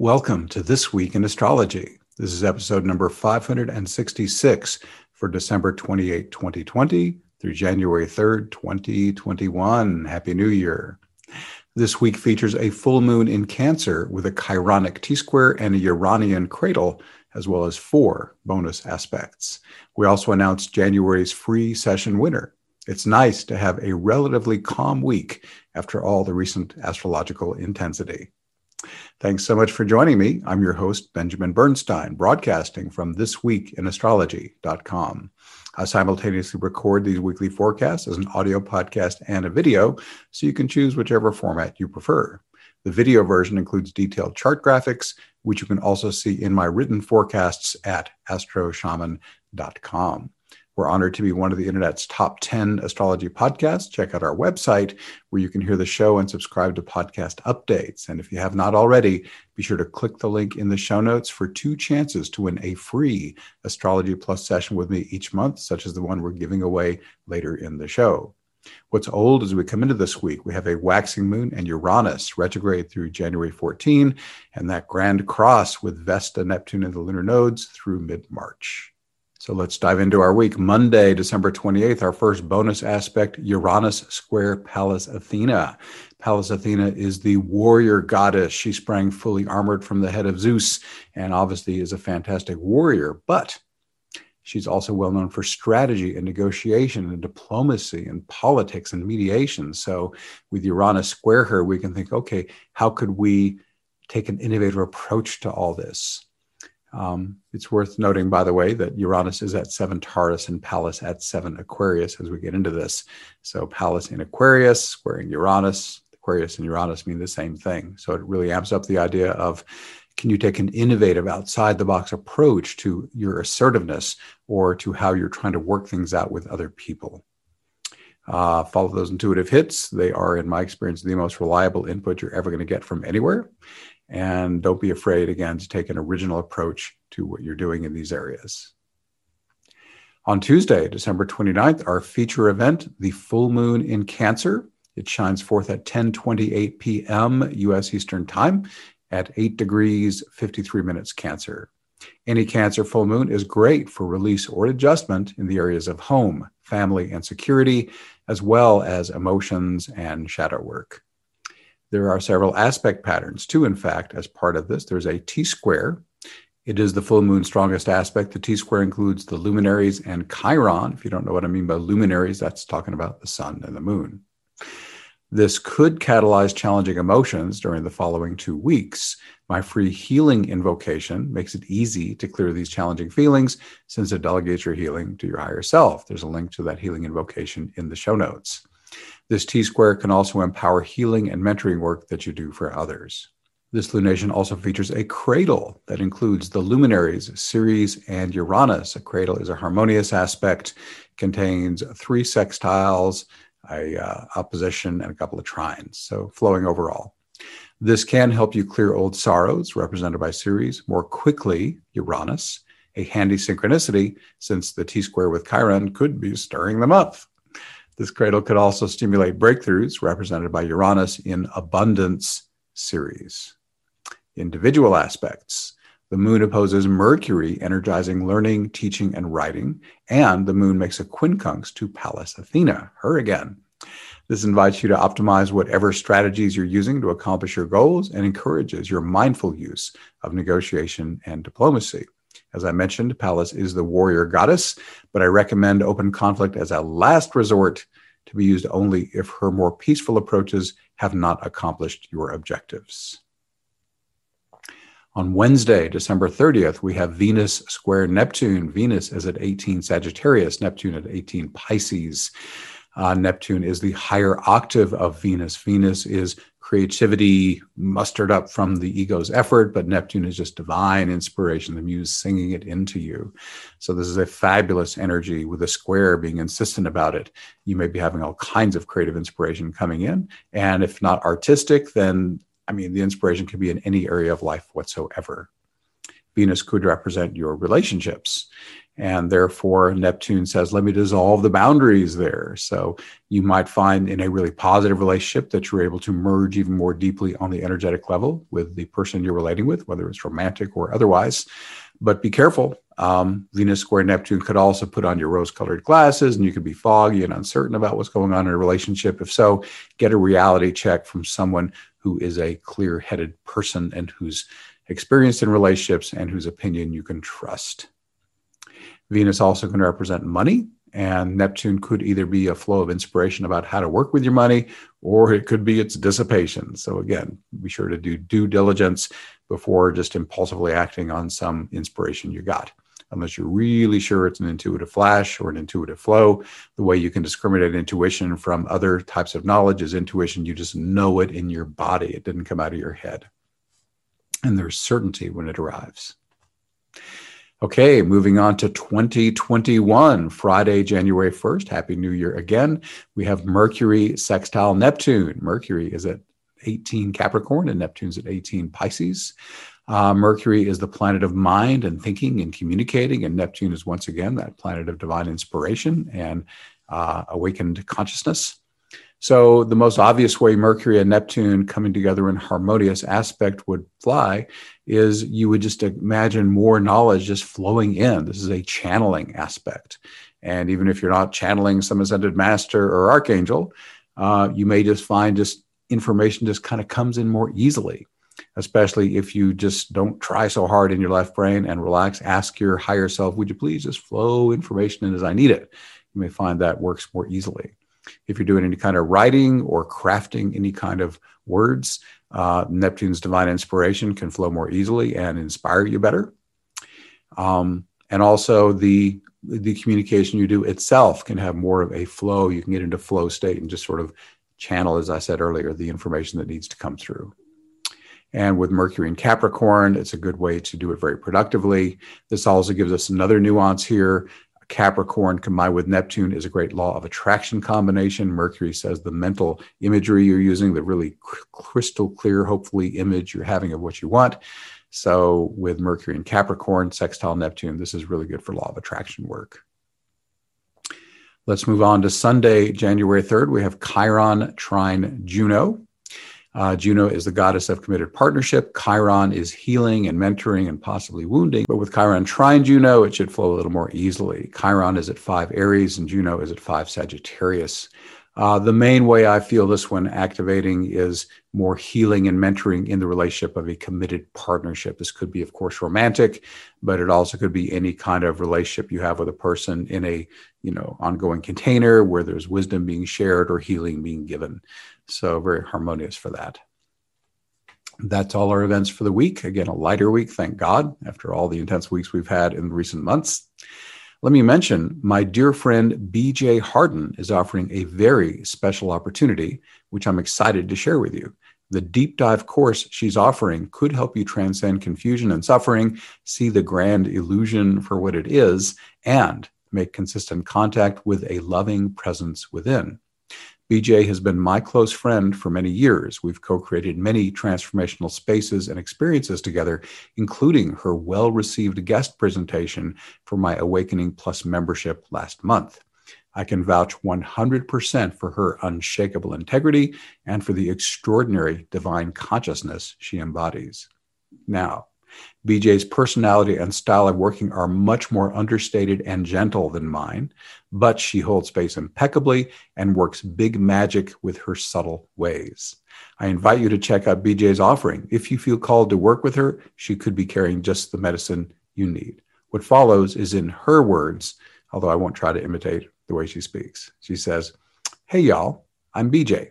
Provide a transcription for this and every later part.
Welcome to This Week in Astrology. This is episode number 566 for December 28, 2020 through January 3rd, 2021. Happy New Year. This week features a full moon in Cancer with a Chironic T square and a Uranian cradle, as well as four bonus aspects. We also announced January's free session winner. It's nice to have a relatively calm week after all the recent astrological intensity. Thanks so much for joining me. I'm your host, Benjamin Bernstein, broadcasting from thisweekinastrology.com. I simultaneously record these weekly forecasts as an audio podcast and a video, so you can choose whichever format you prefer. The video version includes detailed chart graphics, which you can also see in my written forecasts at astroshaman.com. We're honored to be one of the internet's top 10 astrology podcasts. Check out our website where you can hear the show and subscribe to podcast updates. And if you have not already, be sure to click the link in the show notes for two chances to win a free Astrology Plus session with me each month, such as the one we're giving away later in the show. What's old as we come into this week, we have a waxing moon and Uranus retrograde through January 14, and that grand cross with Vesta, Neptune, and the lunar nodes through mid March. So let's dive into our week. Monday, December 28th, our first bonus aspect Uranus square Pallas Athena. Pallas Athena is the warrior goddess. She sprang fully armored from the head of Zeus and obviously is a fantastic warrior, but she's also well known for strategy and negotiation and diplomacy and politics and mediation. So with Uranus square her, we can think, okay, how could we take an innovative approach to all this? Um, it's worth noting, by the way, that Uranus is at seven Taurus and Pallas at seven Aquarius as we get into this. So Pallas in Aquarius, squaring Uranus, Aquarius and Uranus mean the same thing. So it really amps up the idea of can you take an innovative, outside the box approach to your assertiveness or to how you're trying to work things out with other people? Uh, follow those intuitive hits. They are, in my experience, the most reliable input you're ever going to get from anywhere. And don't be afraid, again, to take an original approach to what you're doing in these areas. On Tuesday, December 29th, our feature event, the full moon in Cancer. It shines forth at 10:28 p.m. U.S. Eastern Time at 8 degrees 53 minutes Cancer. Any Cancer full moon is great for release or adjustment in the areas of home, family, and security, as well as emotions and shadow work. There are several aspect patterns too, in fact, as part of this. There's a T square. It is the full moon's strongest aspect. The T square includes the luminaries and Chiron. If you don't know what I mean by luminaries, that's talking about the sun and the moon. This could catalyze challenging emotions during the following two weeks. My free healing invocation makes it easy to clear these challenging feelings since it delegates your healing to your higher self. There's a link to that healing invocation in the show notes. This T square can also empower healing and mentoring work that you do for others. This lunation also features a cradle that includes the luminaries, Ceres, and Uranus. A cradle is a harmonious aspect, contains three sextiles, a uh, opposition, and a couple of trines. So flowing overall. This can help you clear old sorrows, represented by Ceres, more quickly, Uranus, a handy synchronicity since the T square with Chiron could be stirring them up. This cradle could also stimulate breakthroughs represented by Uranus in abundance Ceres. Individual aspects. The moon opposes Mercury, energizing learning, teaching, and writing, and the moon makes a quincunx to Pallas Athena, her again. This invites you to optimize whatever strategies you're using to accomplish your goals and encourages your mindful use of negotiation and diplomacy. As I mentioned, Pallas is the warrior goddess, but I recommend open conflict as a last resort to be used only if her more peaceful approaches have not accomplished your objectives. On Wednesday, December 30th, we have Venus square Neptune. Venus is at 18 Sagittarius, Neptune at 18 Pisces. Uh, Neptune is the higher octave of Venus. Venus is creativity mustered up from the ego's effort, but Neptune is just divine inspiration, the muse singing it into you. So, this is a fabulous energy with a square being insistent about it. You may be having all kinds of creative inspiration coming in. And if not artistic, then I mean, the inspiration can be in any area of life whatsoever. Venus could represent your relationships. And therefore, Neptune says, let me dissolve the boundaries there. So you might find in a really positive relationship that you're able to merge even more deeply on the energetic level with the person you're relating with, whether it's romantic or otherwise. But be careful. Um, Venus square Neptune could also put on your rose colored glasses and you could be foggy and uncertain about what's going on in a relationship. If so, get a reality check from someone who is a clear headed person and who's experienced in relationships and whose opinion you can trust. Venus also can represent money, and Neptune could either be a flow of inspiration about how to work with your money, or it could be its dissipation. So, again, be sure to do due diligence before just impulsively acting on some inspiration you got. Unless you're really sure it's an intuitive flash or an intuitive flow, the way you can discriminate intuition from other types of knowledge is intuition. You just know it in your body, it didn't come out of your head. And there's certainty when it arrives. Okay, moving on to 2021, Friday, January 1st. Happy New Year again. We have Mercury sextile Neptune. Mercury is at 18 Capricorn and Neptune's at 18 Pisces. Uh, Mercury is the planet of mind and thinking and communicating, and Neptune is once again that planet of divine inspiration and uh, awakened consciousness. So, the most obvious way Mercury and Neptune coming together in harmonious aspect would fly is you would just imagine more knowledge just flowing in. This is a channeling aspect. And even if you're not channeling some ascended master or archangel, uh, you may just find just information just kind of comes in more easily, especially if you just don't try so hard in your left brain and relax. Ask your higher self, would you please just flow information in as I need it? You may find that works more easily. If you're doing any kind of writing or crafting any kind of words, uh, Neptune's divine inspiration can flow more easily and inspire you better. Um, and also the the communication you do itself can have more of a flow. You can get into flow state and just sort of channel, as I said earlier, the information that needs to come through. And with Mercury in Capricorn, it's a good way to do it very productively. This also gives us another nuance here. Capricorn combined with Neptune is a great law of attraction combination. Mercury says the mental imagery you're using, the really crystal clear, hopefully, image you're having of what you want. So, with Mercury and Capricorn, sextile Neptune, this is really good for law of attraction work. Let's move on to Sunday, January 3rd. We have Chiron trine Juno. Uh, Juno is the goddess of committed partnership. Chiron is healing and mentoring and possibly wounding. But with Chiron trine Juno, it should flow a little more easily. Chiron is at five Aries and Juno is at five Sagittarius. Uh, the main way I feel this one activating is more healing and mentoring in the relationship of a committed partnership. This could be, of course, romantic, but it also could be any kind of relationship you have with a person in a, you know, ongoing container where there's wisdom being shared or healing being given. So very harmonious for that. That's all our events for the week. Again, a lighter week, thank God, after all the intense weeks we've had in recent months. Let me mention my dear friend BJ Harden is offering a very special opportunity, which I'm excited to share with you. The deep dive course she's offering could help you transcend confusion and suffering, see the grand illusion for what it is, and make consistent contact with a loving presence within. BJ has been my close friend for many years. We've co created many transformational spaces and experiences together, including her well received guest presentation for my Awakening Plus membership last month. I can vouch 100% for her unshakable integrity and for the extraordinary divine consciousness she embodies. Now, BJ's personality and style of working are much more understated and gentle than mine, but she holds space impeccably and works big magic with her subtle ways. I invite you to check out BJ's offering. If you feel called to work with her, she could be carrying just the medicine you need. What follows is in her words, although I won't try to imitate the way she speaks. She says, Hey, y'all, I'm BJ.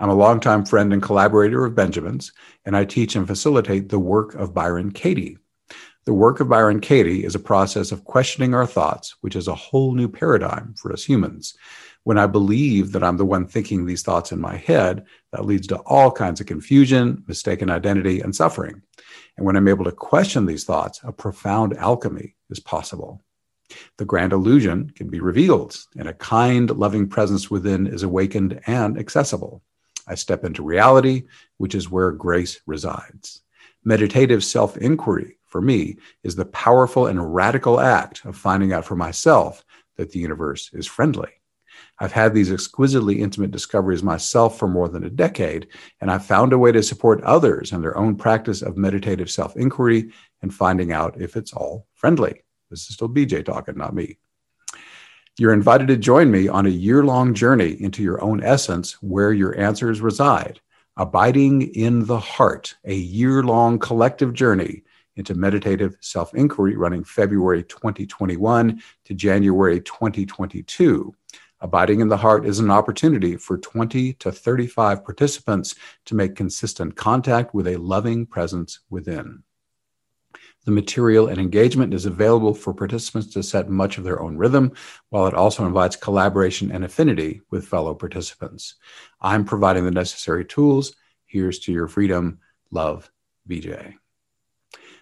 I'm a longtime friend and collaborator of Benjamin's, and I teach and facilitate the work of Byron Katie. The work of Byron Katie is a process of questioning our thoughts, which is a whole new paradigm for us humans. When I believe that I'm the one thinking these thoughts in my head, that leads to all kinds of confusion, mistaken identity, and suffering. And when I'm able to question these thoughts, a profound alchemy is possible. The grand illusion can be revealed, and a kind, loving presence within is awakened and accessible. I step into reality, which is where grace resides. Meditative self inquiry, for me, is the powerful and radical act of finding out for myself that the universe is friendly. I've had these exquisitely intimate discoveries myself for more than a decade, and I've found a way to support others in their own practice of meditative self inquiry and finding out if it's all friendly. This is still BJ talking, not me. You're invited to join me on a year long journey into your own essence where your answers reside. Abiding in the Heart, a year long collective journey into meditative self inquiry running February 2021 to January 2022. Abiding in the Heart is an opportunity for 20 to 35 participants to make consistent contact with a loving presence within. The material and engagement is available for participants to set much of their own rhythm, while it also invites collaboration and affinity with fellow participants. I'm providing the necessary tools. Here's to your freedom. Love, BJ.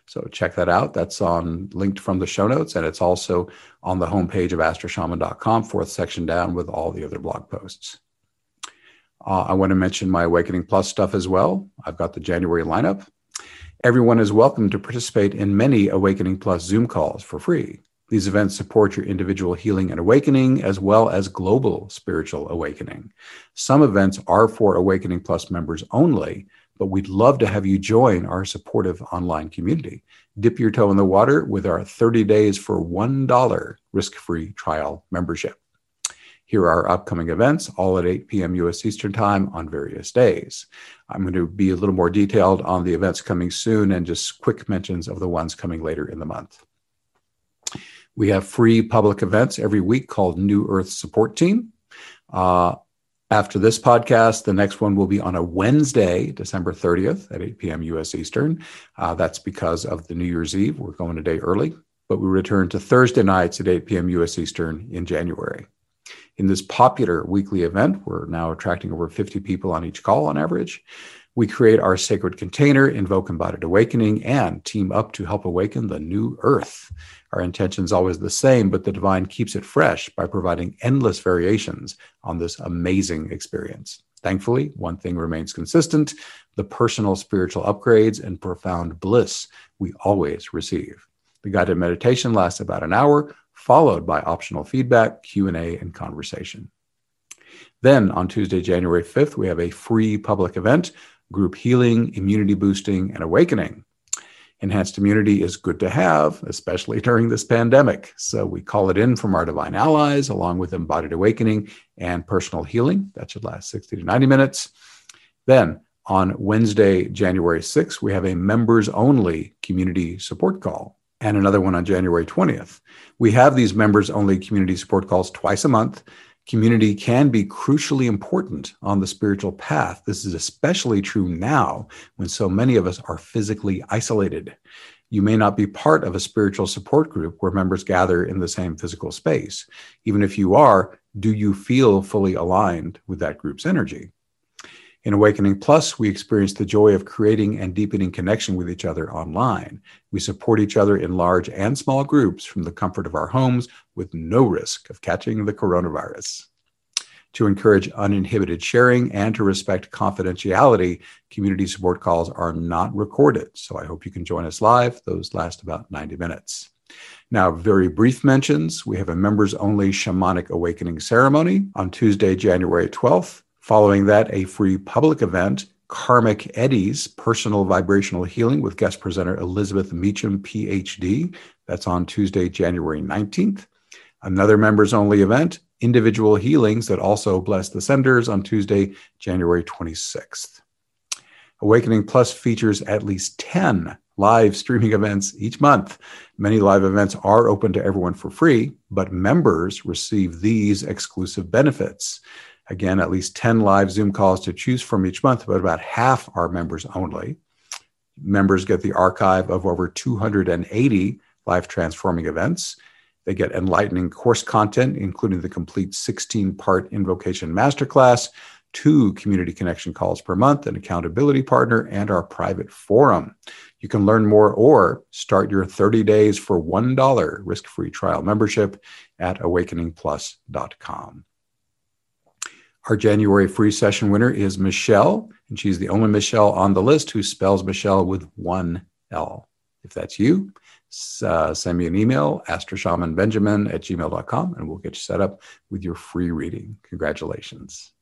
So check that out. That's on linked from the show notes, and it's also on the homepage of astroshaman.com, fourth section down with all the other blog posts. Uh, I want to mention my Awakening Plus stuff as well. I've got the January lineup. Everyone is welcome to participate in many Awakening Plus Zoom calls for free. These events support your individual healing and awakening, as well as global spiritual awakening. Some events are for Awakening Plus members only, but we'd love to have you join our supportive online community. Dip your toe in the water with our 30 days for $1 risk free trial membership. Here are our upcoming events, all at 8 p.m. U.S. Eastern Time on various days. I'm going to be a little more detailed on the events coming soon and just quick mentions of the ones coming later in the month. We have free public events every week called New Earth Support Team. Uh, after this podcast, the next one will be on a Wednesday, December 30th at 8 p.m. U.S. Eastern. Uh, that's because of the New Year's Eve. We're going a day early, but we return to Thursday nights at 8 p.m. U.S. Eastern in January. In this popular weekly event, we're now attracting over 50 people on each call on average. We create our sacred container, invoke embodied awakening, and team up to help awaken the new earth. Our intention is always the same, but the divine keeps it fresh by providing endless variations on this amazing experience. Thankfully, one thing remains consistent the personal spiritual upgrades and profound bliss we always receive. The guided meditation lasts about an hour, followed by optional feedback, Q&A, and conversation. Then on Tuesday, January 5th, we have a free public event group healing, immunity boosting, and awakening. Enhanced immunity is good to have, especially during this pandemic. So we call it in from our divine allies, along with embodied awakening and personal healing. That should last 60 to 90 minutes. Then on Wednesday, January 6th, we have a members only community support call and another one on January 20th. We have these members only community support calls twice a month Community can be crucially important on the spiritual path. This is especially true now when so many of us are physically isolated. You may not be part of a spiritual support group where members gather in the same physical space. Even if you are, do you feel fully aligned with that group's energy? In Awakening Plus, we experience the joy of creating and deepening connection with each other online. We support each other in large and small groups from the comfort of our homes with no risk of catching the coronavirus. To encourage uninhibited sharing and to respect confidentiality, community support calls are not recorded. So I hope you can join us live. Those last about 90 minutes. Now, very brief mentions. We have a members only shamanic awakening ceremony on Tuesday, January 12th Following that, a free public event, Karmic Eddies Personal Vibrational Healing with guest presenter Elizabeth Meacham, PhD. That's on Tuesday, January 19th. Another members only event, Individual Healings that also bless the senders on Tuesday, January 26th. Awakening Plus features at least 10 live streaming events each month. Many live events are open to everyone for free, but members receive these exclusive benefits. Again, at least 10 live Zoom calls to choose from each month, but about half are members only. Members get the archive of over 280 life transforming events. They get enlightening course content, including the complete 16 part invocation masterclass, two community connection calls per month, an accountability partner, and our private forum. You can learn more or start your 30 days for $1 risk free trial membership at awakeningplus.com. Our January free session winner is Michelle, and she's the only Michelle on the list who spells Michelle with one L. If that's you, uh, send me an email, astroshamanbenjamin at gmail.com, and we'll get you set up with your free reading. Congratulations.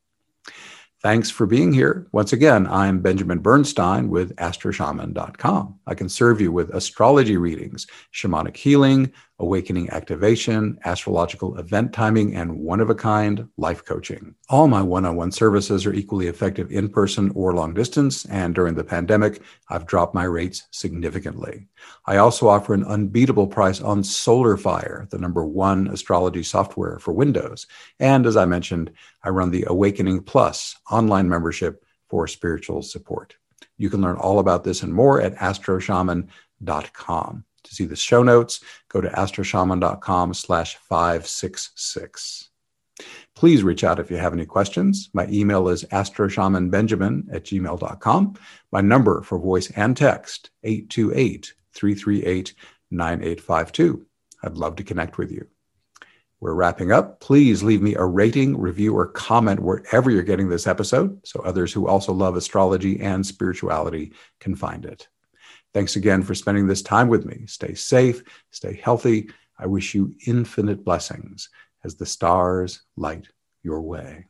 Thanks for being here. Once again, I'm Benjamin Bernstein with astroshaman.com. I can serve you with astrology readings, shamanic healing, awakening activation, astrological event timing, and one of a kind life coaching. All my one on one services are equally effective in person or long distance, and during the pandemic, I've dropped my rates significantly. I also offer an unbeatable price on SolarFire, the number one astrology software for Windows. And as I mentioned, I run the Awakening Plus online membership for spiritual support. You can learn all about this and more at astroshaman.com. To see the show notes, go to astroshaman.com slash 566. Please reach out if you have any questions. My email is astroshamanbenjamin at gmail.com. My number for voice and text, 828 338 9852. I'd love to connect with you. We're wrapping up. Please leave me a rating, review, or comment wherever you're getting this episode so others who also love astrology and spirituality can find it. Thanks again for spending this time with me. Stay safe, stay healthy. I wish you infinite blessings as the stars light your way.